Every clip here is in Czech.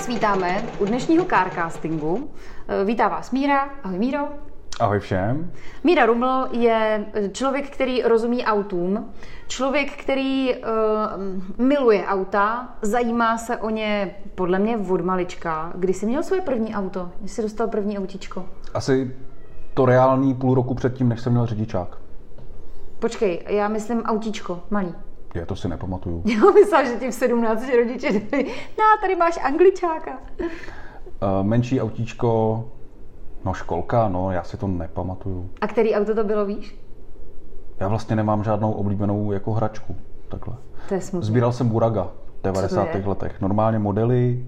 Vás vítáme u dnešního carcastingu. Eh, Vítá vás Míra. Ahoj Míro. Ahoj všem. Míra Ruml je člověk, který rozumí autům, člověk, který uh, miluje auta, zajímá se o ně podle mě od malička. Kdy jsi měl svoje první auto? Kdy jsi dostal první autíčko? Asi to reálný půl roku předtím, než jsem měl řidičák. Počkej, já myslím autíčko, malý. Je, to si nepamatuju. Já myslela, že ti v 17 rodiče dali, no tady máš angličáka. Uh, menší autíčko, no školka, no já si to nepamatuju. A který auto to bylo, víš? Já vlastně nemám žádnou oblíbenou jako hračku, takhle. To je smutné. Sbíral jsem Buraga v 90. letech. Normálně modely,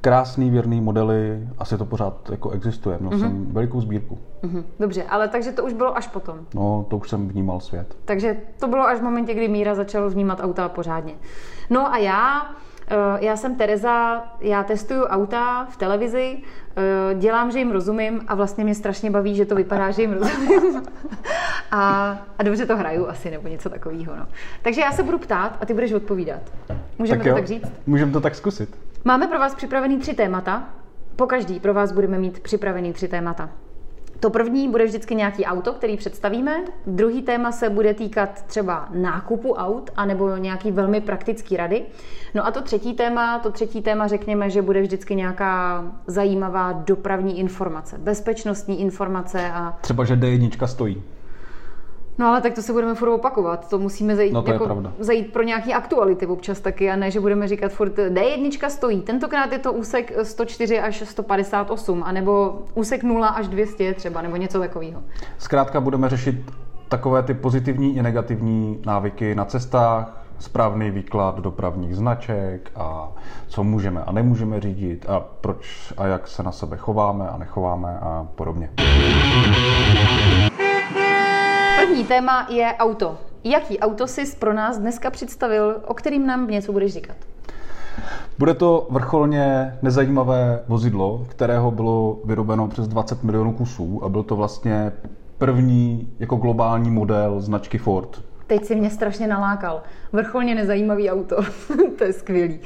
krásný, věrný modely, asi to pořád jako existuje. Měl mm-hmm. jsem velikou sbírku. Mhm, Dobře, ale takže to už bylo až potom. No, to už jsem vnímal svět. Takže to bylo až v momentě, kdy Míra začal vnímat auta pořádně. No a já, eh, já jsem Tereza, já testuju auta v televizi, eh, dělám, že jim rozumím a vlastně mě strašně baví, že to vypadá, že jim rozumím. A, a dobře to hraju asi, nebo něco takového. No. Takže já se budu ptát a ty budeš odpovídat. Můžeme tak to jo, tak říct? Můžeme to tak zkusit. Máme pro vás připravený tři témata. Po každý pro vás budeme mít připravený tři témata. To první bude vždycky nějaký auto, který představíme. Druhý téma se bude týkat třeba nákupu aut anebo nějaký velmi praktický rady. No a to třetí téma, to třetí téma řekněme, že bude vždycky nějaká zajímavá dopravní informace, bezpečnostní informace a Třeba, že D1 stojí. No ale tak to se budeme furt opakovat. To musíme zajít, No to jako, zajít pro nějaké aktuality občas taky a ne, že budeme říkat furt D1 stojí. Tentokrát je to úsek 104 až 158, anebo úsek 0 až 200 třeba, nebo něco takového. Zkrátka budeme řešit takové ty pozitivní i negativní návyky na cestách, správný výklad dopravních značek a co můžeme a nemůžeme řídit a proč a jak se na sebe chováme a nechováme a podobně. První téma je auto. Jaký auto jsi pro nás dneska představil, o kterým nám něco budeš říkat? Bude to vrcholně nezajímavé vozidlo, kterého bylo vyrobeno přes 20 milionů kusů a byl to vlastně první jako globální model značky Ford. Teď si mě strašně nalákal. Vrcholně nezajímavý auto. to je skvělý.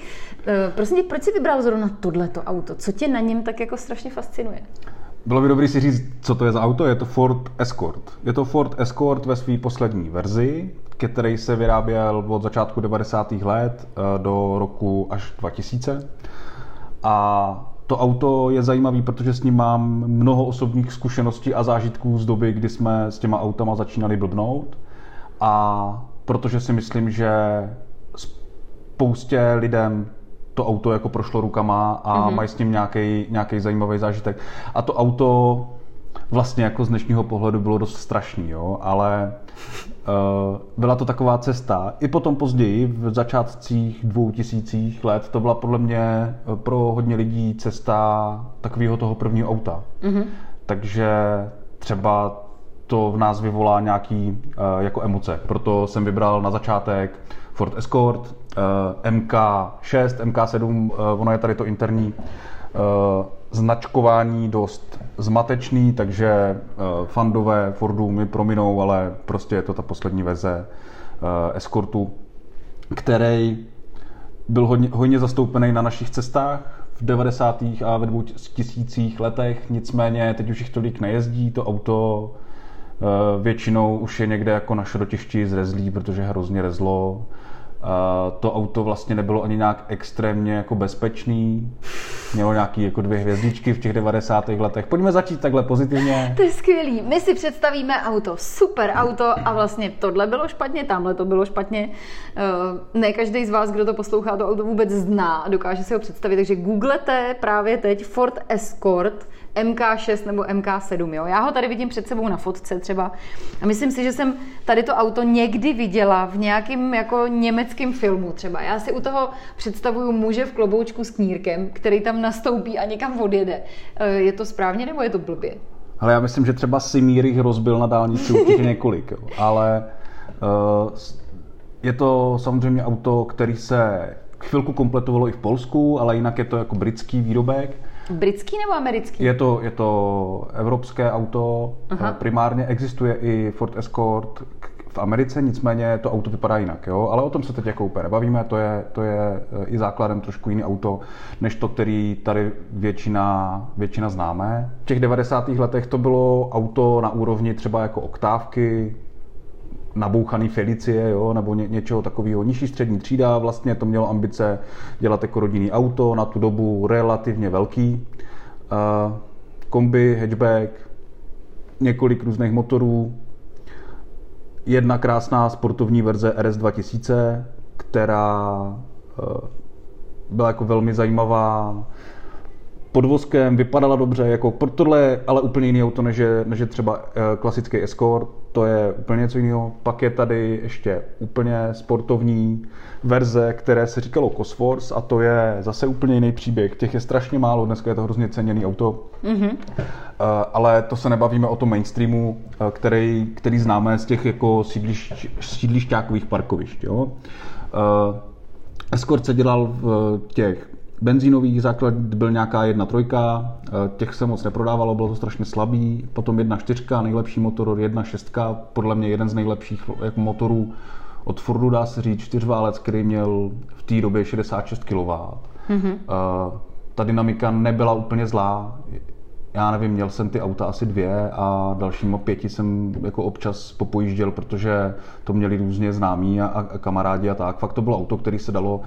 Eh, Prosím tě, proč jsi vybral zrovna tohleto auto? Co tě na něm tak jako strašně fascinuje? Bylo by dobré si říct, co to je za auto. Je to Ford Escort. Je to Ford Escort ve své poslední verzi, který se vyráběl od začátku 90. let eh, do roku až 2000. A to auto je zajímavé, protože s ním mám mnoho osobních zkušeností a zážitků z doby, kdy jsme s těma autama začínali blbnout. A protože si myslím, že spoustě lidem to auto jako prošlo rukama a mm-hmm. mají s ním nějaký, nějaký zajímavý zážitek. A to auto vlastně jako z dnešního pohledu bylo dost strašný, jo, ale uh, byla to taková cesta. I potom později, v začátcích dvou tisících let, to byla podle mě eh, pro hodně lidí cesta takového toho prvního auta. Mm-hmm. Takže třeba to v nás vyvolá nějaký uh, jako emoce. Proto jsem vybral na začátek Ford Escort, MK6, MK7, uh, ono je tady to interní uh, značkování dost zmatečný, takže fandové Fordu mi prominou, ale prostě je to ta poslední verze Escortu, který byl hodně, hodně zastoupený na našich cestách v 90. a ve 2000 letech, nicméně teď už jich tolik nejezdí, to auto většinou už je někde jako na šrotišti zrezlý, protože hrozně rezlo. To auto vlastně nebylo ani nějak extrémně jako bezpečný. Mělo nějaký jako dvě hvězdičky v těch 90. letech. Pojďme začít takhle pozitivně. To je skvělý. My si představíme auto, super auto a vlastně tohle bylo špatně, tamhle to bylo špatně. Eh, Ne každý z vás, kdo to poslouchá, to auto vůbec zná a dokáže si ho představit, takže googlete právě teď Ford Escort MK6 nebo MK7. Jo? Já ho tady vidím před sebou na fotce třeba a myslím si, že jsem tady to auto někdy viděla v nějakém jako německém filmu třeba. Já si u toho představuju muže v kloboučku s knírkem, který tam nastoupí a někam odjede. Eh, Je to správně nebo je to blbě? Ale já myslím, že třeba Simír jich rozbil na dálnici určitě několik, jo. ale uh, je to samozřejmě auto, který se chvilku kompletovalo i v Polsku, ale jinak je to jako britský výrobek. Britský nebo americký? Je to, je to evropské auto, Aha. Aha. primárně existuje i Ford Escort v Americe, nicméně to auto vypadá jinak, jo? ale o tom se teď jako úplně nebavíme, to je, to je eh, i základem trošku jiný auto, než to, který tady většina, většina známe. V těch 90. letech to bylo auto na úrovni třeba jako oktávky, nabouchaný Felicie, jo, nebo ně, něčeho takového. Nižší střední třída, vlastně to mělo ambice dělat jako rodinný auto, na tu dobu relativně velký. Uh, kombi, hatchback, několik různých motorů, jedna krásná sportovní verze RS 2000, která uh, byla jako velmi zajímavá, podvozkem, vypadala dobře, jako tohle je ale úplně jiný auto, než je, než je třeba eh, klasický Escort, to je úplně něco jiného. Pak je tady ještě úplně sportovní verze, které se říkalo Cosforce a to je zase úplně jiný příběh. Těch je strašně málo, dneska je to hrozně ceněný auto. Mm-hmm. Ale to se nebavíme o tom mainstreamu, eh, který, který známe z těch jako sídlišť, sídlišťákových parkovišť. Jo? Escort se dělal v těch benzínový základ byl nějaká jedna trojka, eh, těch se moc neprodávalo, bylo to strašně slabý, potom jedna čtyřka, nejlepší motor, jedna šestka, podle mě jeden z nejlepších jako motorů od Fordu dá se říct, čtyřválec, který měl v té době 66 kW. Mm-hmm. Ta dynamika nebyla úplně zlá, já nevím, měl jsem ty auta asi dvě a dalšíma pěti jsem jako občas popojížděl, protože to měli různě známí a, a kamarádi a tak. Fakt to bylo auto, který se dalo uh,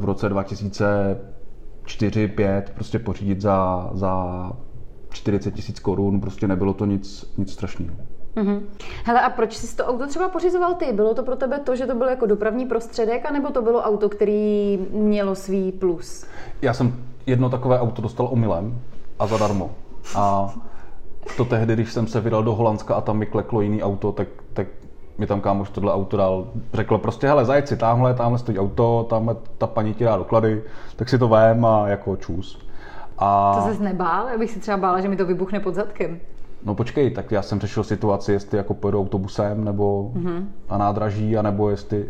v roce 2004 5 prostě pořídit za, za 40 tisíc korun, prostě nebylo to nic, nic strašného. Mm-hmm. Hele, a proč jsi to auto třeba pořizoval ty? Bylo to pro tebe to, že to byl jako dopravní prostředek, anebo to bylo auto, který mělo svý plus? Já jsem jedno takové auto dostal omylem a zadarmo. A to tehdy, když jsem se vydal do Holandska a tam mi kleklo jiný auto, tak, tak mi tam kámoš tohle auto dal. Řekl prostě, hele, zajet si tamhle, tamhle stojí auto, tamhle ta paní ti dá doklady, tak si to vém a jako čus. A... To ses nebál? Já bych si třeba bála, že mi to vybuchne pod zadkem. No počkej, tak já jsem řešil situaci, jestli jako pojedu autobusem nebo mm-hmm. na nádraží, anebo jestli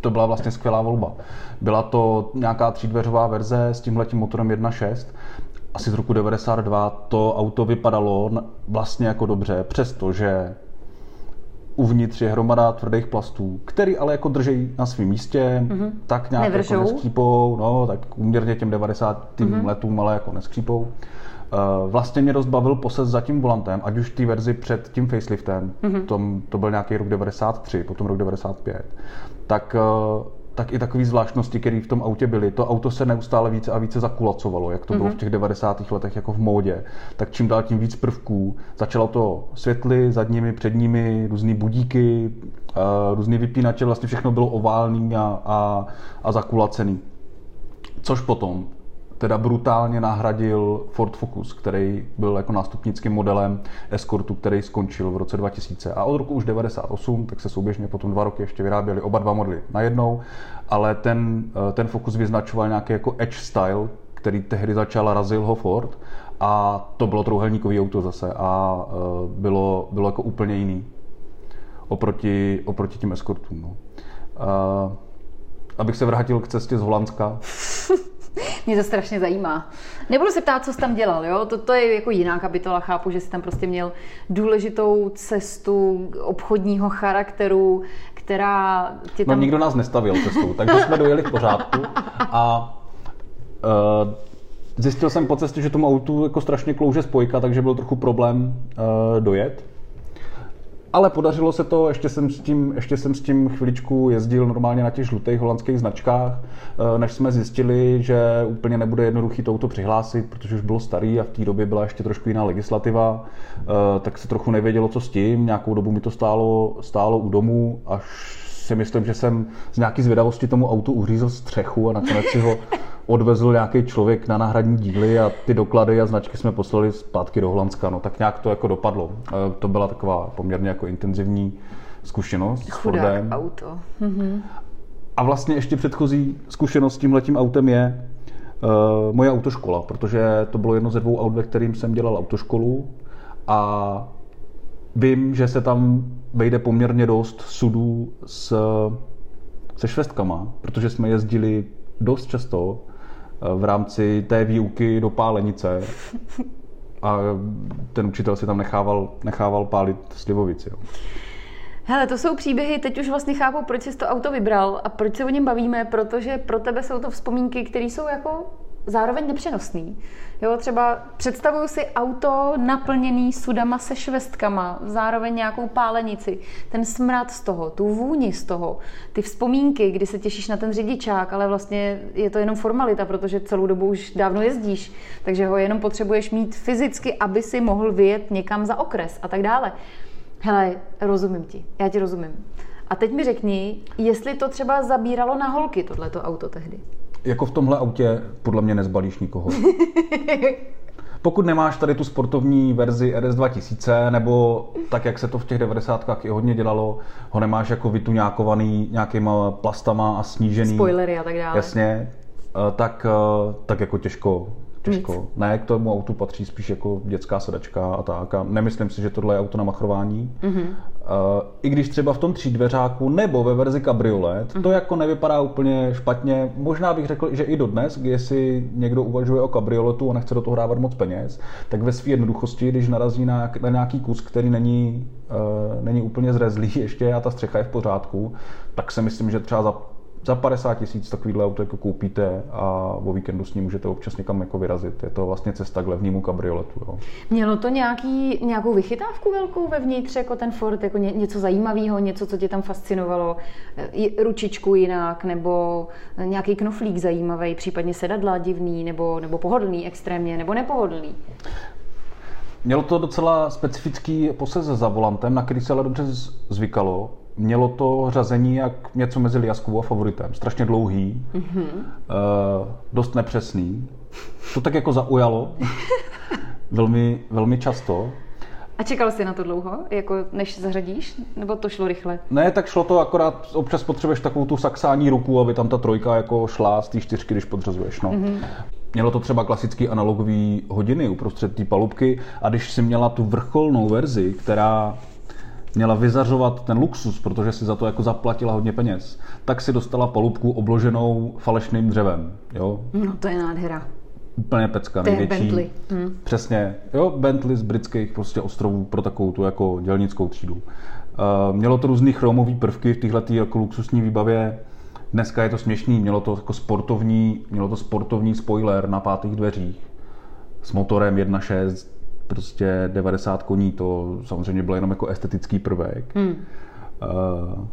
to byla vlastně skvělá volba. Byla to nějaká třídveřová verze s tímhletím motorem 1.6 asi z roku 92 to auto vypadalo vlastně jako dobře, přestože uvnitř je hromada tvrdých plastů, který ale jako drží na svém místě, mm-hmm. tak nějak Nevržou. jako neskřípou, no, tak úměrně těm 90. Mm-hmm. letům, ale jako neskřípou. Uh, vlastně mě dost bavil posed za tím volantem, ať už té verzi před tím faceliftem, mm-hmm. tom, to byl nějaký rok 93, potom rok 95, tak uh, tak i takové zvláštnosti, které v tom autě byly. To auto se neustále více a více zakulacovalo, jak to bylo mm-hmm. v mhm. těch 90. letech jako v módě. Tak čím dál tím víc prvků. Začalo to světly, zadními, předními, různé budíky, různý vypínače, vlastně všechno bylo oválný a, a, a zakulacený. Což potom teda brutálně nahradil Ford Focus, který byl jako nástupnickým modelem Escortu, který skončil v roce 2000. A od roku už 98, tak se souběžně potom dva roky ještě vyráběly oba dva modely najednou, ale ten, eh, ten Focus vyznačoval nějaký jako edge style, který tehdy začal razil ho Ford a to bylo trouhelníkový auto zase a eh, bylo, bylo jako úplně jiný oproti, oproti tím Escortům. No. Uh, abych se vrátil k cestě z Holandska, Mě to strašně zajímá. Nebudu se ptát, co jsi tam dělal, jo? To, to je jako jiná kapitola. Chápu, že jsi tam prostě měl důležitou cestu obchodního charakteru, která tě no, tam... No nikdo nás nestavil cestou, takže jsme dojeli v pořádku a uh, zjistil jsem po cestě, že tomu autu jako strašně klouže spojka, takže byl trochu problém uh, dojet ale podařilo se to, ještě jsem, s tím, ještě jsem s tím chviličku jezdil normálně na těch žlutých holandských značkách, eh, než jsme zjistili, že úplně nebude jednoduchý touto přihlásit, protože už bylo starý a v té době byla ještě trošku jiná legislativa, eh, tak se trochu nevědělo, co s tím. Nějakou dobu mi to stálo, stálo u domu, až si myslím, že jsem z nějaký zvědavosti tomu autu uřízl střechu a nakonec si ho odvezl nějaký člověk na náhradní díly a ty doklady a značky jsme poslali zpátky do Holandska. No tak nějak to jako dopadlo. E, to byla taková poměrně jako intenzivní zkušenost Chudák s Fordem. auto. Mhm. A vlastně ještě předchozí zkušenost s tímhletím autem je uh, moje autoškola, protože to bylo jedno ze dvou aut, ve kterým jsem dělal autoškolu a vím, že se tam vejde poměrně dost sudů s, se švestkama, protože jsme jezdili dost často eh, v rámci té výuky do pálenice a ten učitel si tam nechával, nechával pálit slivovici. Jo. Hele, to jsou příběhy, teď už vlastně chápu, proč jsi to auto vybral a proč se o něm bavíme, protože pro tebe jsou to vzpomínky, které jsou jako zároveň nepřenosný. Jo, třeba představuju si auto naplněný sudama se švestkama, zároveň nějakou pálenici, ten smrad z toho, tu vůni z toho, ty vzpomínky, kdy se těšíš na ten řidičák, ale vlastně je to jenom formalita, protože celou dobu už dávno jezdíš, takže ho jenom potřebuješ mít fyzicky, aby si mohl vyjet někam za okres a tak dále. Hele, rozumím ti, já ti rozumím. A teď mi řekni, jestli to třeba zabíralo na holky, tohleto auto tehdy. Jako v tomhle autě podle mě nezbalíš nikoho. Pokud nemáš tady tu sportovní verzi RS 2000, nebo tak, jak se to v těch 90. i hodně dělalo, ho nemáš jako vytuňákovaný nějakýma plastama a snížený. Spoilery a tak dále. Jasně, eh, tak, eh, tak jako těžko, těžko. Nic. Ne, k tomu autu patří spíš jako dětská sedačka a tak. A nemyslím si, že tohle je auto na machrování. Mm-hmm. Uh, I když třeba v tom třídveřáku nebo ve verzi kabriolet, to jako nevypadá úplně špatně. Možná bych řekl, že i dodnes, si někdo uvažuje o kabrioletu a nechce do toho dávat moc peněz, tak ve své jednoduchosti, když narazí na, na nějaký kus, který není, uh, není úplně zrezlý ještě a ta střecha je v pořádku, tak si myslím, že třeba za za 50 tisíc takovýhle auto jako koupíte a o víkendu s ním můžete občas někam jako vyrazit. Je to vlastně cesta k levnému kabrioletu. Jo. Mělo to nějaký, nějakou vychytávku velkou vevnitř, jako ten Ford, jako ně, něco zajímavého, něco, co tě tam fascinovalo, ručičku jinak, nebo nějaký knoflík zajímavý, případně sedadla divný, nebo, nebo pohodlný extrémně, nebo nepohodlný? Mělo to docela specifický posez za volantem, na který se ale dobře zvykalo mělo to řazení jak něco mezi Liaskou a favoritem. Strašně dlouhý, mm-hmm. uh, dost nepřesný. To tak jako zaujalo velmi, velmi často. A čekal jsi na to dlouho, jako než zařadíš? Nebo to šlo rychle? Ne, tak šlo to akorát, občas potřebuješ takovou tu saxání ruku, aby tam ta trojka jako šla z té čtyřky, když podřazuješ. No. Mm-hmm. Mělo to třeba klasický analogový hodiny uprostřed té palubky a když si měla tu vrcholnou verzi, která měla vyzařovat ten luxus, protože si za to jako zaplatila hodně peněz, tak si dostala palubku obloženou falešným dřevem. Jo? No to je nádhera. Úplně pecka, to největší. Bentley. Hmm. Přesně. Jo, Bentley z britských prostě ostrovů pro takovou tu jako dělnickou třídu. Uh, mělo to různý chromové prvky v téhle jako luxusní výbavě. Dneska je to směšný, mělo to jako sportovní, mělo to sportovní spoiler na pátých dveřích s motorem 1.6 prostě 90 koní, to samozřejmě byl jenom jako estetický prvek. Hmm. Uh,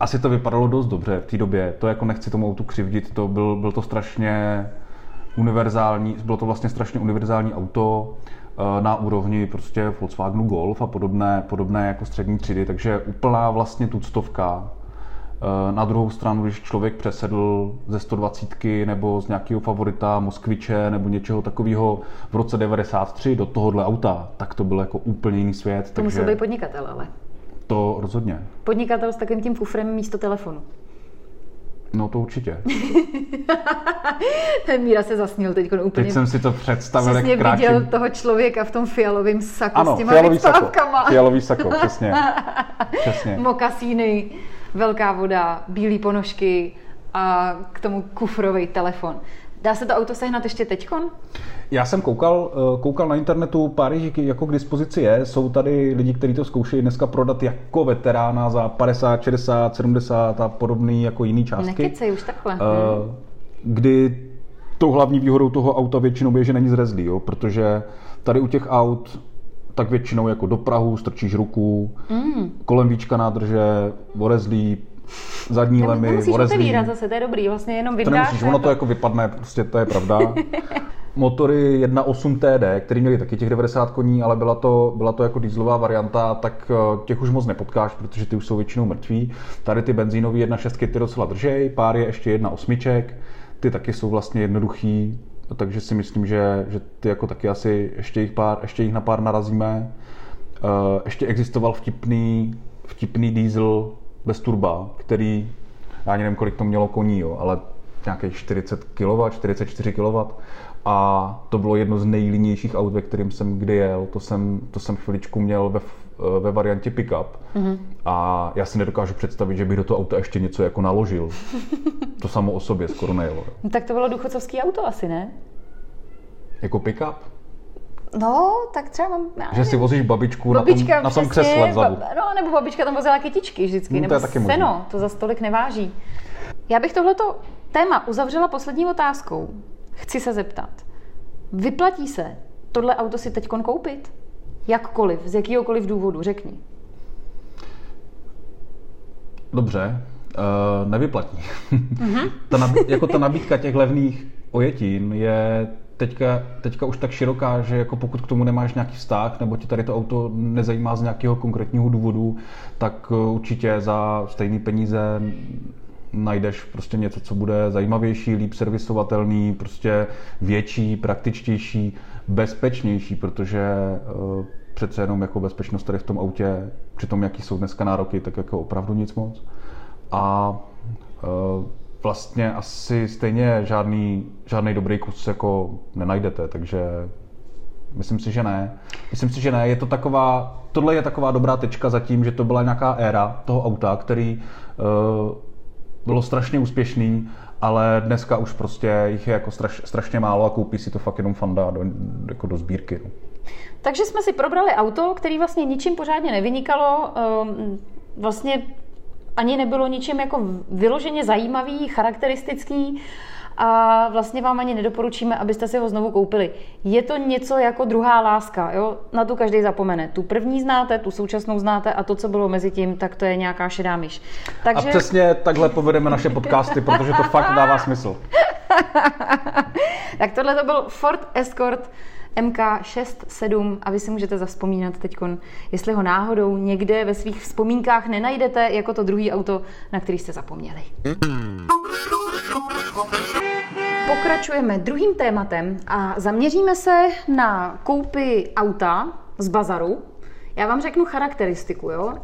asi to vypadalo dost dobře v té době, to jako nechci tomu autu křivdit, to byl, byl to strašně univerzální, bylo to vlastně strašně univerzální auto uh, na úrovni prostě Volkswagenu Golf a podobné, podobné jako střední třídy, takže úplná vlastně tuctovka na druhou stranu, když člověk přesedl ze 120 nebo z nějakého favorita Moskviče nebo něčeho takového v roce 93 do tohohle auta, tak to byl jako úplně jiný svět. To takže... musel být podnikatel, ale. To rozhodně. Podnikatel s takovým tím kufrem místo telefonu. No to určitě. Ten Míra se zasnil teď úplně. Teď jsem si to představil, jak kráčím. viděl toho člověka v tom fialovém saku ano, s těma fialový sako, fialový sako, přesně. přesně. Mokasíny velká voda, bílé ponožky a k tomu kufrový telefon. Dá se to auto sehnat ještě teďkon? Já jsem koukal, eh, koukal na internetu, pár jich jako k dispozici je. Jsou tady lidi, kteří to zkoušejí dneska prodat jako veterána za 50, 60, 70 a podobný jako jiný částky. Nekecej už takhle. Uh, kdy tou hlavní výhodou toho auta většinou je, že není zrezlý, jo? protože tady u těch aut tak většinou jako do Prahu strčíš ruku, mm. kolem víčka nádrže, orezlý, zadní Nebo lemy, musíš otevírat zase, to je dobrý, vlastně jenom vydáš. To nemusíš, ono to jako vypadne, prostě to je pravda. Motory 1.8 TD, který měli taky těch 90 koní, ale byla to, byla to jako dieselová varianta, tak eh, těch už moc nepotkáš, protože ty už jsou většinou mrtví. Tady ty benzínové 1.6 ty docela držej, pár je ještě 1.8, ty taky jsou vlastně jednoduchý, takže si myslím, že, že ty jako taky asi ještě jich, pár, ještě jich na pár narazíme. Uh, ještě existoval vtipný, vtipný diesel bez turba, který, já nevím, kolik to mělo koní, jo, ale nějakých 40 kW, 44 kW a to bylo jedno z nejlínějších aut, ve kterým jsem kdy jel. To jsem, to jsem chviličku měl ve, ve variantě pickup mm-hmm. a já si nedokážu představit, že bych do toho auta ještě něco jako naložil. to samo o sobě skoro nejelo. No, tak to bylo důchodcovský auto asi, ne? Jako pickup? No, tak třeba mám... já Že nevím. si vozíš babičku Babička, na tom, na tom křesle vzadu. ba- No, nebo babička tam vozila kytičky vždycky, No, to nebo je taky možný. seno, to za stolik neváží. Já bych tohleto téma uzavřela poslední otázkou. Chci se zeptat, vyplatí se tohle auto si teď koupit? Jakkoliv, z jakýhokoliv důvodu, řekni. Dobře, uh, nevyplatí. ta nabí- jako ta nabídka těch levných ojetin je teďka, teďka už tak široká, že jako pokud k tomu nemáš nějaký vztah, nebo ti tady to auto nezajímá z nějakého konkrétního důvodu, tak uh, určitě za stejné peníze najdeš prostě něco, co bude zajímavější, líp servisovatelný, prostě větší, praktičtější, bezpečnější, protože uh, přece jenom jako bezpečnost tady v tom autě, při tom, jaký jsou dneska nároky, tak jako opravdu nic moc. A uh, vlastně asi stejně žádný, žádný dobrý kus jako nenajdete, takže myslím si, že ne. Myslím si, že ne. Je to taková, tohle je taková dobrá tečka za tím, že to byla nějaká éra toho auta, který uh, bylo strašně úspěšný, ale dneska už prostě jich je jako straš, strašně málo a koupí si to fakt jenom fanda do, jako do sbírky. No. Takže jsme si probrali auto, který vlastně ničím pořádně nevynikalo, ehm, vlastně ani nebylo ničím jako vyloženě zajímavý, charakteristický a vlastně vám ani nedoporučíme, abyste si ho znovu koupili. Je to něco jako druhá láska, jo? na tu každý zapomene. Tu první znáte, tu současnou znáte a to, co bylo mezi tím, tak to je nějaká šedá myš. A přesně takhle povedeme naše podcasty, protože to fakt dává smysl. tak tohle to byl Ford Escort MK67 a vy si můžete zavzpomínat teď, jestli ho náhodou někde ve svých vzpomínkách nenajdete jako to druhý auto, na který jste zapomněli. Pokračujeme druhým tématem a zaměříme se na koupy auta z bazaru. Já vám řeknu charakteristiku, jo.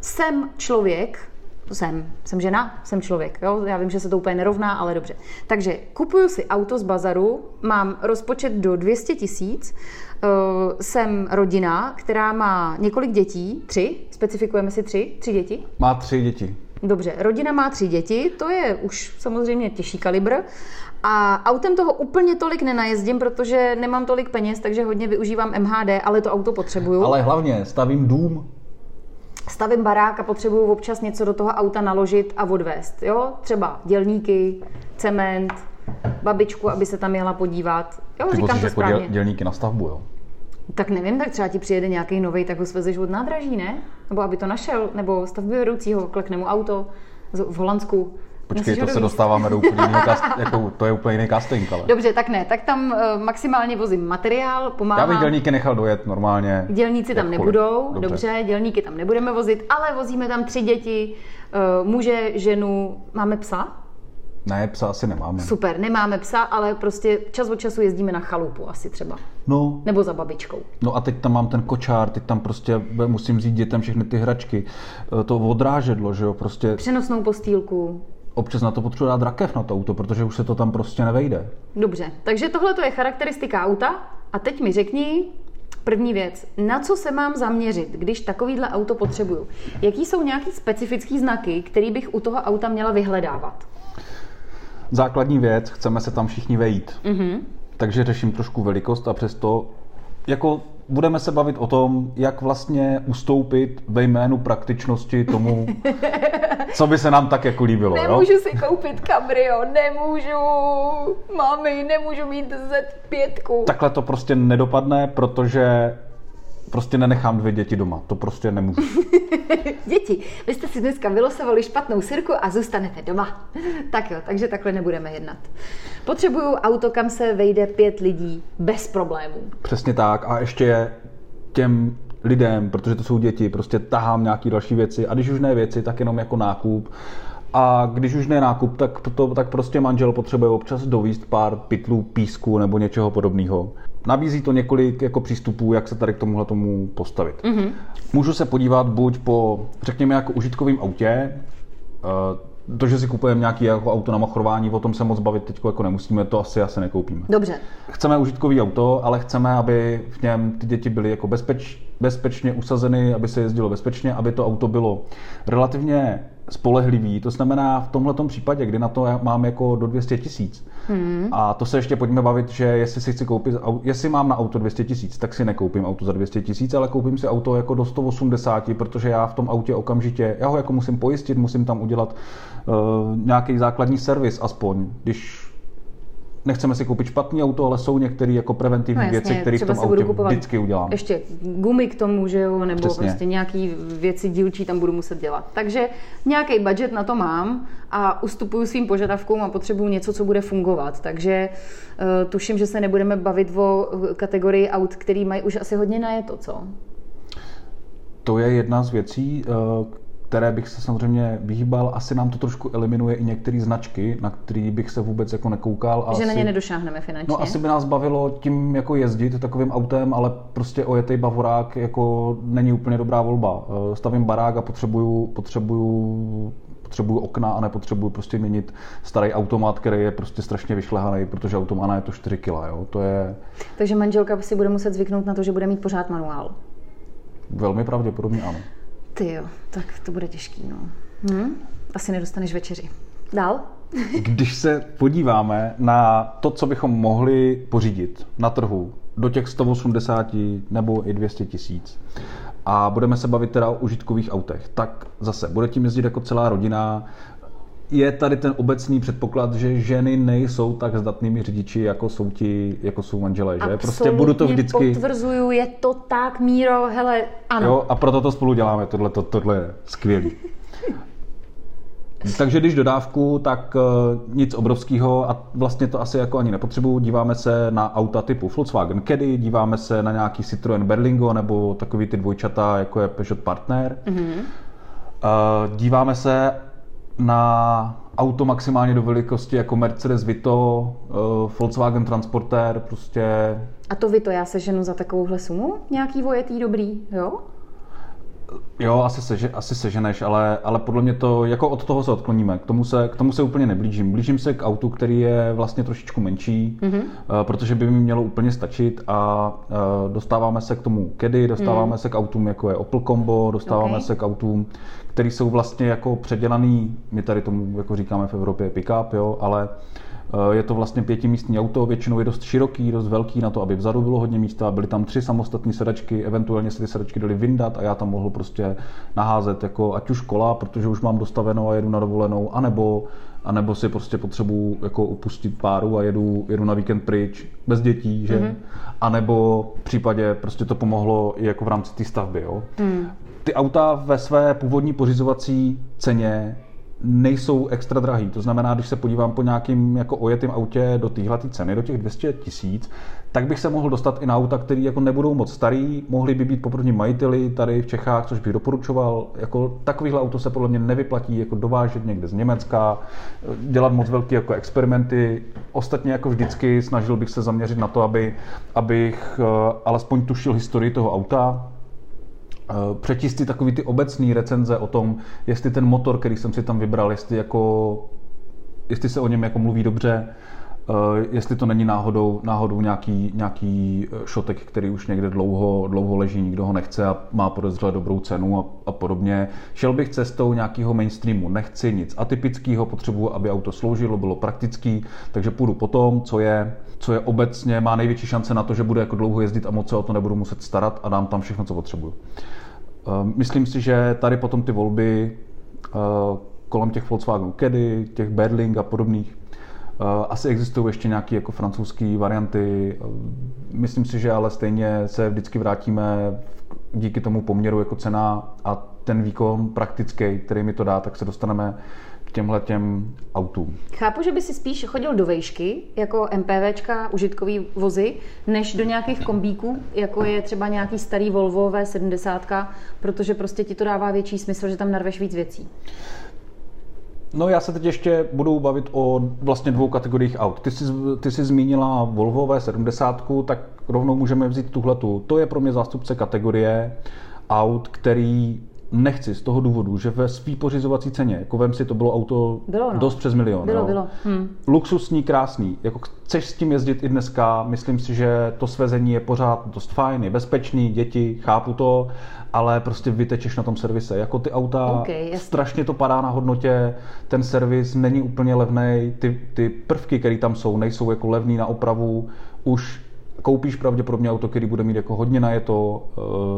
Jsem člověk, jsem, jsem žena, jsem člověk, jo? já vím, že se to úplně nerovná, ale dobře. Takže kupuju si auto z bazaru, mám rozpočet do 200 tisíc, uh, jsem rodina, která má několik dětí, tři, specifikujeme si tři, tři děti. Má tři děti. Dobře, rodina má tři děti, to je už samozřejmě těžší kalibr. A autem toho úplně tolik nenajezdím, protože nemám tolik peněz, takže hodně využívám MHD, ale to auto potřebuju. Ale hlavně stavím dům, stavím barák a potřebuju občas něco do toho auta naložit a odvést. Jo? Třeba dělníky, cement, babičku, aby se tam jela podívat. Jo, Ty říkám to jako správně. děl, dělníky na stavbu, jo? Tak nevím, tak třeba ti přijede nějaký nový, tak ho svezeš od nádraží, ne? Nebo aby to našel, nebo stavbyvedoucího, klekne mu auto v Holandsku. Počkej, to se dostáváme do úplně jiného cast, jako, to je úplně jiný casting, ale. Dobře, tak ne, tak tam uh, maximálně vozím materiál, Já pomáhám. bych dělníky nechal dojet normálně. Dělníci tam jakkoliv. nebudou, dobře. dobře, dělníky tam nebudeme vozit, ale vozíme tam tři děti, uh, muže, ženu, máme psa? Ne, psa asi nemáme. Super, nemáme psa, ale prostě čas od času jezdíme na chalupu asi třeba. No, Nebo za babičkou. no a teď tam mám ten kočár, teď tam prostě musím vzít dětem všechny ty hračky. E, To odrážedlo, že jo, prostě Přenosnou postýlku. Občas na to potřebuji dát rakev na to auto, protože už se to tam prostě nevejde. Dobře, takže tohle to je charakteristika auta. A teď mi řekni, první věc, na co se mám zaměřit, když takovýhle auto potřebuju? Jaký jsou nějaký specifický znaky, který bych u toho auta měla vyhledávat? Základní věc, chceme se tam všichni vejít. Mhm. Takže řeším trošku velikost a přesto jako budeme se bavit o tom, jak vlastně ustoupit ve jménu praktičnosti tomu, co by se nám tak jako líbilo. Jo? Nemůžu si koupit kabrio, nemůžu, mami, nemůžu mít Z5. Takhle to prostě nedopadne, protože prostě nenechám dvě děti doma. To prostě nemůžu. Děti, vy jste si dneska vylosovali špatnou sirku a zůstanete doma. Tak jo, takže takhle nebudeme jednat. Potřebuju auto, kam se vejde pět lidí bez problémů. Přesně tak. A ještě těm lidem, protože to jsou děti, prostě tahám nějaký další věci. A když už ne věci, tak jenom jako nákup. A když už ne nákup, tak, to, tak prostě manžel potřebuje občas dovíst pár pytlů písku nebo něčeho podobného. Nabízí to několik jako přístupů, jak se tady k tomuhle tomu postavit. Mm-hmm. Můžu se podívat buď po, řekněme, jako užitkovém autě, eh, to, že si kupujeme nějaký jako auto na machrování, o tom se moc bavit teď jako nemusíme, to asi asi nekoupíme. Dobře, Chceme užitkový auto, ale chceme, aby v něm ty děti byly jako bezpeč, bezpečně usazeny, aby se jezdilo bezpečně, aby to auto bylo relativně spolehlivý. To znamená v tomhle případě, kdy na to mám jako do 200 tisíc. Hmm. A to se ještě pojďme bavit, že jestli si chci koupit, jestli mám na auto 200 tisíc, tak si nekoupím auto za 200 tisíc, ale koupím si auto jako do 180, protože já v tom autě okamžitě, já ho jako musím pojistit, musím tam udělat uh, nějaký základní servis aspoň, když nechceme si koupit špatný auto, ale jsou některé jako preventivní no, věci, které v tom autě vždycky udělám. Ještě gumy k tomu, že jo, nebo Přesně. prostě nějaký věci dílčí tam budu muset dělat. Takže nějaký budget na to mám a ustupuju svým požadavkům a potřebuju něco, co bude fungovat. Takže uh, tuším, že se nebudeme bavit o kategorii aut, který mají už asi hodně najeto, co? To je jedna z věcí, uh, které bych se samozřejmě vyhýbal. Asi nám to trošku eliminuje i některé značky, na které bych se vůbec jako nekoukal. Že asi, na ně nedošáhneme finančně. No asi by nás bavilo tím jako jezdit takovým autem, ale prostě ojetý bavorák jako není úplně dobrá volba. Eh, stavím barák a potřebuju, potřebuju potřebuju okna a nepotřebuju prostě měnit starý automat, který je prostě strašně vyšlehaný, protože automat je to 4 kg, jo. To je... Takže manželka si bude muset zvyknout na to, že bude mít pořád manuál. Velmi pravděpodobně ano. Ty jo, tak to bude těžký, no. Hm? Asi nedostaneš večeři. Dál? Když se podíváme na to, co bychom mohli pořídit na trhu do těch 180 nebo i 200 tisíc a budeme se bavit teda o užitkových autech, tak zase bude tím jezdit jako celá rodina, je tady ten obecný předpoklad, že ženy nejsou tak zdatnými řidiči, jako jsou ti, jako jsou manželé, že? Absolutně prostě budu to vždycky... potvrzuju, je to tak, Míro, hele, ano. Jo, a proto to spolu děláme, tohle, to, tohle je skvělý. Takže když dodávku, tak uh, nic obrovského a vlastně to asi jako ani nepotřebuju. Díváme se na auta typu Volkswagen Caddy, díváme se na nějaký Citroen Berlingo nebo takový ty dvojčata, jako je Peugeot Partner. Mm-hmm. Díváme se na auto maximálně do velikosti jako Mercedes Vito, uh, Volkswagen Transporter, prostě... A to Vito já seženu za takovouhle sumu? Nějaký vojetý dobrý, jo? Jo, asi, seže, asi seženeš, ale, ale podle mě to, jako od toho se odkloníme. K tomu se, k tomu se úplně neblížím. Blížím se k autu, který je vlastně trošičku menší, mm-hmm. protože by mi mělo úplně stačit a uh, dostáváme se k tomu kedy, dostáváme mm. se k autům, jako je Opel Combo, dostáváme okay. se k autům, které jsou vlastně jako předělaný, my tady tomu jako říkáme v Evropě pick-up, jo, ale uh, Eh, je to vlastně pětimístní auto, většinou je dost široký, dost velký na to, aby vzadu bylo hodně místa. Byly tam tři samostatné sedačky, eventuálně se ty sedačky daly vyndat a já tam mohl prostě naházet jako ať už kola, protože už mám dostaveno a jedu na dovolenou, anebo, anebo si prostě potřebuju jako upustit páru a jedu, jedu na víkend pryč bez dětí, že? Mm-hmm. A nebo v případě prostě to pomohlo i jako v rámci té stavby, jo? Mm. Ty auta ve své původní pořizovací ceně nejsou extra drahý. To znamená, když se podívám po nějakým jako ojetým autě do téhle ceny, do těch 200 tisíc, tak bych se mohl dostat i na auta, které jako nebudou moc starý, mohly by být poprvní majiteli tady v Čechách, což bych doporučoval. Jako takovýhle auto se podle mě nevyplatí jako dovážet někde z Německa, dělat moc velké jako experimenty. Ostatně jako vždycky snažil bych se zaměřit na to, aby, abych uh, alespoň tušil historii toho auta, Eh, přečíst si takový ty obecné recenze o tom, jestli ten motor, který jsem si tam vybral, jestli, jako, jestli se o něm jako mluví dobře, eh, jestli to není náhodou, náhodou nějaký, nějaký eh, šotek, který už někde dlouho, dlouho leží, nikdo ho nechce a má podezřele dobrou cenu a, a podobně. Šel bych cestou nějakého mainstreamu, nechci nic atypického, potřebuji, aby auto sloužilo, bylo praktický, takže půjdu po tom, co je, co je obecně, má největší šance na to, že bude jako dlouho jezdit a moc se o to nebudu muset starat a dám tam všechno, co potřebuju. Ehm, myslím si, že tady potom ty volby eh, kolem těch Volkswagen Caddy, těch Berling a podobných, eh, asi existují ještě nějaké jako francouzské varianty. Ehm, myslím si, že ale stejně se vždycky vrátíme díky tomu poměru jako cena a ten výkon praktický, který mi to dá, tak se dostaneme k těmhle těm autům. Chápu, že by si spíš chodil do vejšky, jako MPVčka, užitkový vozy, než do nějakých kombíků, jako je třeba nějaký starý Volvo V70, protože prostě ti to dává větší smysl, že tam narveš víc věcí. No já se teď ještě budu bavit o vlastně dvou kategoriích aut. Ty jsi, ty jsi zmínila Volvo V70, tak rovnou můžeme vzít tuhletu. To je pro mě zástupce kategorie aut, který nechci z toho důvodu, že ve svý pořizovací ceně, jako vem si, to bylo auto Bylo, no. dost přes milion. Bylo, jo. bylo. Hm. Luxusní, krásný. Jako chceš s tím jezdit i dneska, myslím si, že to svezení je pořád dost fajn, je bezpečný, děti, chápu to, ale prostě vytečeš na tom servise. Jako ty auta, OK, jasně. strašně to padá na hodnotě, ten servis není úplně levný, ty, ty prvky, které tam jsou, nejsou jako levný na opravu, už koupíš pravděpodobně auto, který bude mít jako hodně na je to,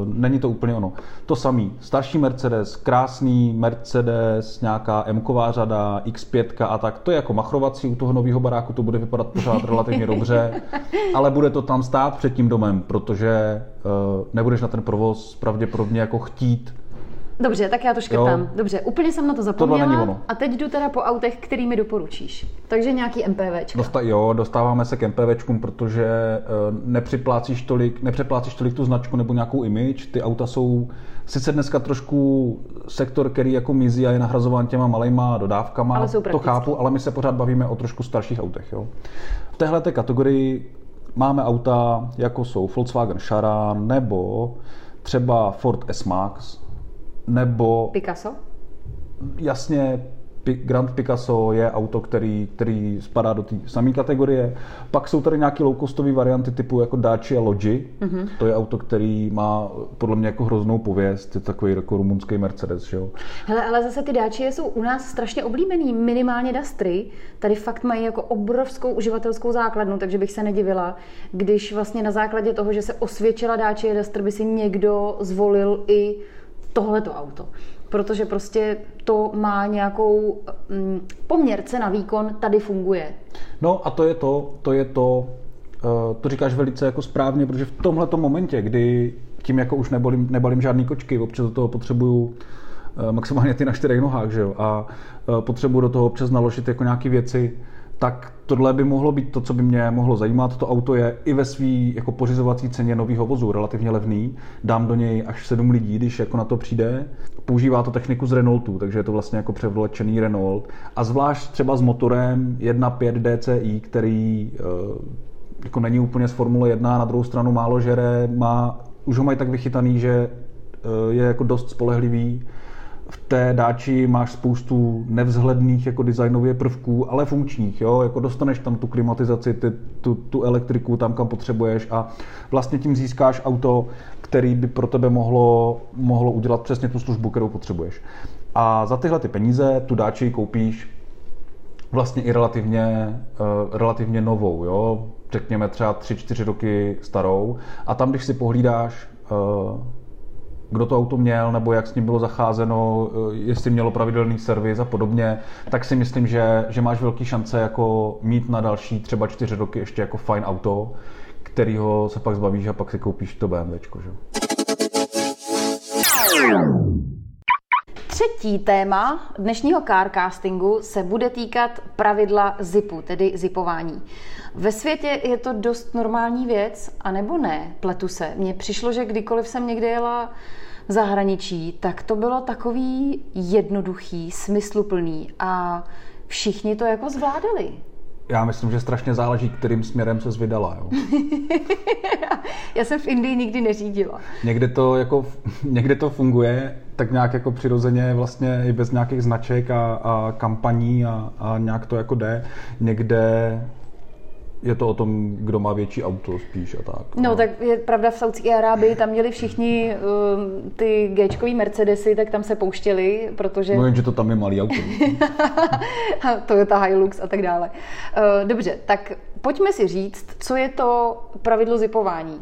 není to úplně ono. To samý, starší Mercedes, krásný Mercedes, nějaká m řada, X5 a tak, to je jako machrovací u toho nového baráku, to bude vypadat pořád relativně dobře, ale bude to tam stát před tím domem, protože eh, nebudeš na ten provoz pravděpodobně jako chtít Dobře, tak já to škrtám. Jo. Dobře, úplně jsem na to zapomněla. A teď jdu teda po autech, který mi doporučíš. Takže nějaký MPVčka. Dosta, jo, dostáváme se k MPVčkům, protože uh, nepřiplácíš tolik, nepřeplácíš tolik tu značku nebo nějakou image. Ty auta jsou sice dneska trošku sektor, který jako mizí a je nahrazován těma malejma dodávkama. Ale jsou to chápu, ale my se pořád bavíme o trošku starších autech. Jo. V téhle kategorii máme auta, jako jsou Volkswagen Charan nebo třeba Ford S-Max, nebo Picasso? jasně Grand Picasso je auto, který, který spadá do té samé kategorie. Pak jsou tady nějaké low-costové varianty typu jako Dacia Logi. Mm-hmm. To je auto, který má podle mě jako hroznou pověst. Je takový jako rumunský Mercedes, že jo. Hele, ale zase ty dáčie jsou u nás strašně oblíbený, minimálně Dastry. Tady fakt mají jako obrovskou uživatelskou základnu, takže bych se nedivila, když vlastně na základě toho, že se osvědčila dáčie Duster, by si někdo zvolil i tohleto auto. Protože prostě to má nějakou mm, poměr cena výkon, tady funguje. No a to je to, to je to, eh, to říkáš velice jako správně, protože v tomhle momentě, kdy tím jako už nebalím, nebalím žádný kočky, občas do toho potřebuju eh, maximálně ty na čtyřech nohách, že jo, a eh, potřebuju do toho občas naložit jako nějaké věci, tak tohle by mohlo být to, co by mě mohlo zajímat. To auto je i ve své jako pořizovací ceně nového vozu relativně levný. Dám do něj až sedm lidí, když jako na to přijde. Používá to techniku z Renaultu, takže je to vlastně jako převlečený Renault. A zvlášť třeba s motorem 1.5 DCI, který eh, jako není úplně z Formule 1, na druhou stranu málo žere, má, už ho mají tak vychytaný, že eh, je jako dost spolehlivý. V té dáči máš spoustu nevzhledných jako designově prvků, ale funkčních. Jo? Jako dostaneš tam tu klimatizaci, ty, tu, tu elektriku tam, kam potřebuješ a vlastně tím získáš auto, který by pro tebe mohlo, mohlo udělat přesně tu službu, kterou potřebuješ. A za tyhle ty peníze tu dáči koupíš vlastně i relativně, uh, relativně novou, jo? řekněme třeba 3-4 roky starou. A tam, když si pohlídáš, uh, kdo to auto měl, nebo jak s ním bylo zacházeno, uh, jestli mělo pravidelný servis a podobně, tak si myslím, že, že máš velký šance jako mít na další třeba 4 roky ještě jako fajn auto, kterýho se pak zbavíš a pak si koupíš to BMWčko. Že? Třetí téma dnešního carcastingu se bude týkat pravidla zipu, tedy zipování. Ve světě je to dost normální věc, anebo ne? Pletu se. Mně přišlo, že kdykoliv jsem někde jela v zahraničí, tak to bylo takový jednoduchý, smysluplný a všichni to jako zvládali. Já myslím, že strašně záleží, kterým směrem se vydala. Jo. Já jsem v Indii nikdy neřídila. Někde to, jako, někde to funguje tak nějak jako přirozeně vlastně i bez nějakých značek a, a kampaní a, a nějak to jako jde. Někde je to o tom, kdo má větší auto spíš a tak. No, tak je pravda, v Saudské Arábii tam měli všichni um, ty G-čkový Mercedesy, tak tam se pouštěli, protože... No jenže to tam je malý auto. Toyota Hilux a tak dále. Uh, dobře, tak pojďme si říct, co je to pravidlo zipování.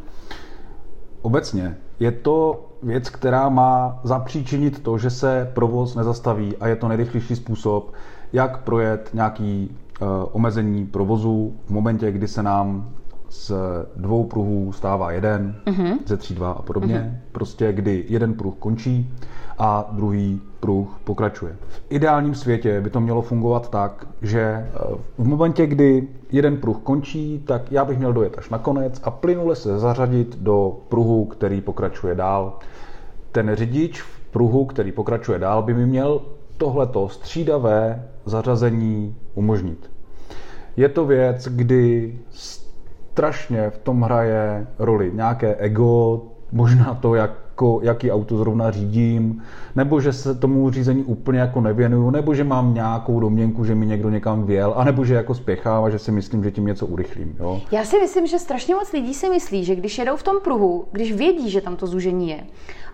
Obecně je to věc, která má zapříčinit to, že se provoz nezastaví a je to nejrychlejší způsob, jak projet nějaký uh, omezení provozu v momentě, kdy se nám z dvou pruhů stává jeden, uh-huh. ze tří dva a podobně. Uh-huh. Prostě kdy jeden pruh končí a druhý pruh pokračuje. V ideálním světě by to mělo fungovat tak, že v momentě, kdy jeden pruh končí, tak já bych měl dojet až na konec a plynule se zařadit do pruhu, který pokračuje dál. Ten řidič v pruhu, který pokračuje dál, by mi měl tohleto střídavé zařazení umožnit. Je to věc, kdy strašně v tom hraje roli nějaké ego možná to, jako, jaký auto zrovna řídím, nebo že se tomu řízení úplně jako nevěnuju, nebo že mám nějakou domněnku, že mi někdo někam věl, anebo že jako spěchám a že si myslím, že tím něco urychlím. Jo? Já si myslím, že strašně moc lidí si myslí, že když jedou v tom pruhu, když vědí, že tam to zúžení je,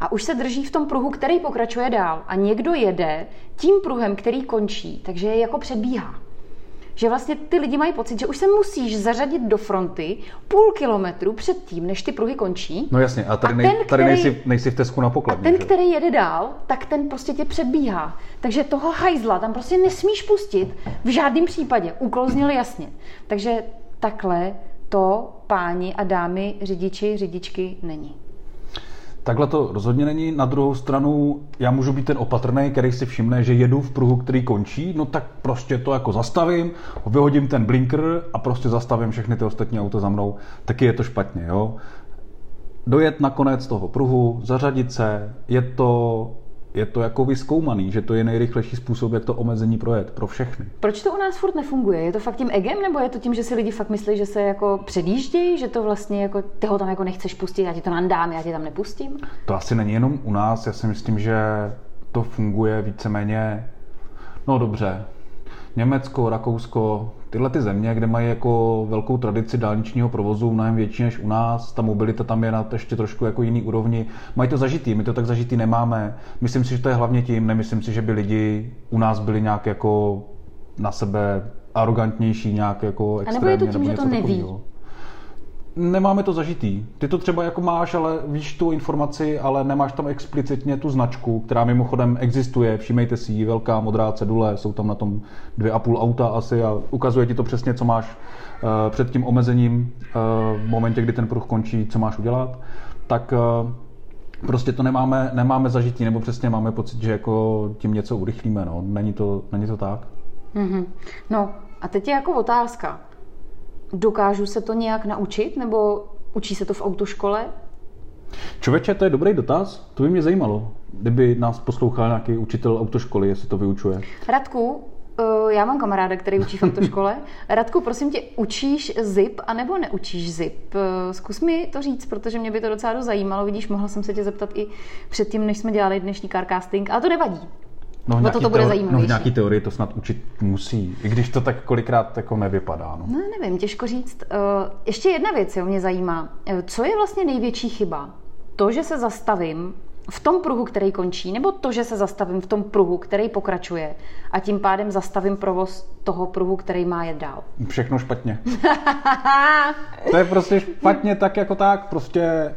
a už se drží v tom pruhu, který pokračuje dál, a někdo jede tím pruhem, který končí, takže je jako předbíhá že vlastně ty lidi mají pocit, že už se musíš zařadit do fronty půl kilometru před tím, než ty pruhy končí. No jasně, a tady, a nej, ten, tady který, nejsi, nejsi v Tesku na pokladně. A ten, že? který jede dál, tak ten prostě tě předbíhá. Takže toho hajzla tam prostě nesmíš pustit v žádném případě. Úkol zněl jasně. Takže takhle to páni a dámy řidiči, řidičky není. Takhle to rozhodně není. Na druhou stranu, já můžu být ten opatrný, který si všimne, že jedu v pruhu, který končí, no tak prostě to jako zastavím, vyhodím ten blinker a prostě zastavím všechny ty ostatní auta za mnou. Taky je to špatně, jo. Dojet na konec toho pruhu, zařadit se, je to je to jako vyskoumaný, že to je nejrychlejší způsob, jak to omezení projet pro všechny. Proč to u nás furt nefunguje? Je to fakt tím egem, nebo je to tím, že si lidi fakt myslí, že se jako předjíždějí, že to vlastně jako, ty ho tam jako nechceš pustit, já ti to nandám, já ti tam nepustím? To asi není jenom u nás, já si myslím, že to funguje víceméně, no dobře, Německo, Rakousko, tyhle ty země, kde mají jako velkou tradici dálničního provozu, mnohem větší než u nás, ta mobilita tam je na ještě trošku jako jiný úrovni, mají to zažitý, my to tak zažitý nemáme. Myslím si, že to je hlavně tím, nemyslím si, že by lidi u nás byli nějak jako na sebe arrogantnější, nějak jako extrémně. A nebo je to tím, že to neví. Takovýho nemáme to zažitý. Ty to třeba jako máš, ale víš tu informaci, ale nemáš tam explicitně tu značku, která mimochodem existuje. Všímejte si ji, velká modrá cedule, jsou tam na tom dvě a půl auta asi a ukazuje ti to přesně, co máš uh, před tím omezením uh, v momentě, kdy ten pruh končí, co máš udělat. Tak uh, prostě to nemáme, nemáme zažitý, nebo přesně máme pocit, že jako tím něco urychlíme. No. Není, to, není to tak? Mm-hmm. No a teď je jako otázka. Dokážu se to nějak naučit, nebo učí se to v autoškole? Člověče, to je dobrý dotaz, to by mě zajímalo, kdyby nás poslouchal nějaký učitel autoškoly, jestli to vyučuje. Radku, eh, já mám kamaráda, který učí v autoškole. Radku, prosím tě, učíš zip anebo neučíš zip? Eh, zkus mi to říct, protože mě by to docela zajímalo. Vidíš, mohla jsem se tě zeptat i předtím, než jsme dělali dnešní carcasting, ale to nevadí. No, no to, to bude zajímavější. No v nějaký teorii to snad učit musí, i když to tak kolikrát jako nevypadá. No. no nevím, těžko říct. Uh, ještě jedna věc jo, mě zajímá. Uh, co je vlastně největší chyba? To, že se zastavím v tom pruhu, který končí, nebo to, že se zastavím v tom pruhu, který pokračuje a tím pádem zastavím provoz toho pruhu, který má jet dál? Všechno špatně. to je prostě špatně tak jako tak. Prostě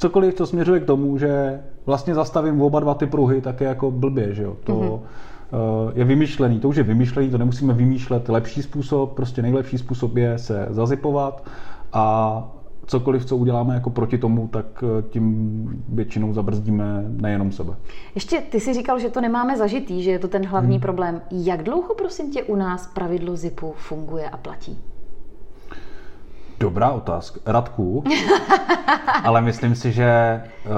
cokoliv, co směřuje k tomu, že vlastně zastavím oba dva ty pruhy, tak je jako blbě, že jo. To mm-hmm. je vymyšlený, to už je vymyšlený, to nemusíme vymýšlet. Lepší způsob, prostě nejlepší způsob je se zazipovat a cokoliv, co uděláme jako proti tomu, tak eh, tím většinou zabrzdíme nejenom sebe. Ještě ty si říkal, že to nemáme zažitý, že je to ten hlavní hmm. problém. Jak dlouho, prosím tě, u nás pravidlo ZIPu funguje a platí? Dobrá otázka. Radku, ale myslím si, že uh,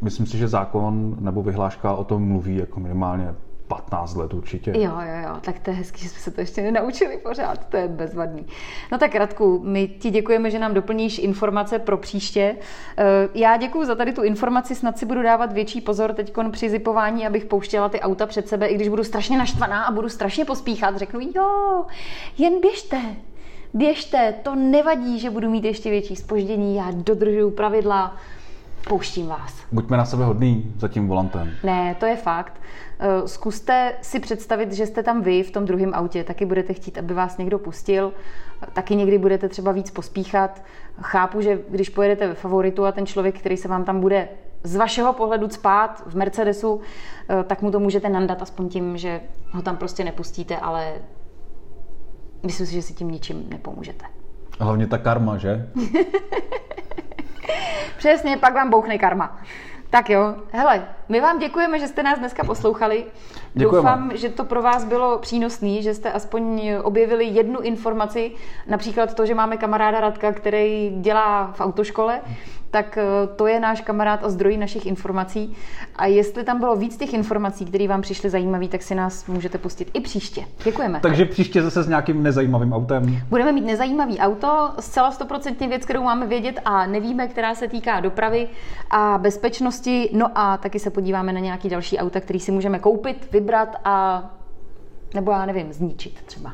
myslím si, že zákon nebo vyhláška o tom mluví jako minimálně 15 let určitě. Jo, jo, jo, tak to je hezký, že jsme se to ještě nenaučili pořád, to je bezvadný. No tak Radku, my ti děkujeme, že nám doplníš informace pro příště. Eh, já děkuji za tady tu informaci, snad si budu dávat větší pozor teď při zipování, abych pouštěla ty auta před sebe, i když budu strašně naštvaná a budu strašně pospíchat, řeknu, jo, jen běžte, běžte, to nevadí, že budu mít ještě větší spoždění, já dodržuju pravidla, pouštím vás. Buďme na sebe hodný za tím volantem. Ne, to je fakt. Eh, zkuste si představit, že jste tam vy v tom druhém autě, taky budete chtít, aby vás někdo pustil, taky někdy budete třeba víc pospíchat. Chápu, že když pojedete ve favoritu a ten člověk, který se vám tam bude z vašeho pohledu spát v Mercedesu, eh, tak mu to můžete nandat aspoň tím, že ho tam prostě nepustíte, ale myslím si, že si tím ničím nepomůžete. Hlavně ta karma, že? Přesně, pak vám bouchne karma. Tak jo, hele, my vám děkujeme, že jste nás dneska poslouchali. Děkujeme. Doufám, že to pro vás bylo přínosné, že jste aspoň objevili jednu informaci, například to, že máme kamaráda Radka, který dělá v autoškole, tak eh, to je náš kamarád a zdroj našich informací. A jestli tam bylo víc těch informací, které vám přišly zajímavé, tak si nás můžete pustit i příště. Děkujeme. Takže příště zase s nějakým nezajímavým autem. Budeme mít nezajímavý auto, zcela stoprocentně věc, kterou máme vědět a nevíme, která se týká dopravy a bezpečnosti. No a taky se podíváme na nějaký další auta, který si můžeme koupit, vybrat a nebo já nevím, zničit třeba.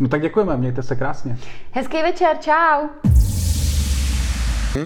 No tak děkujeme, mějte se krásně. Hezký večer, čau! え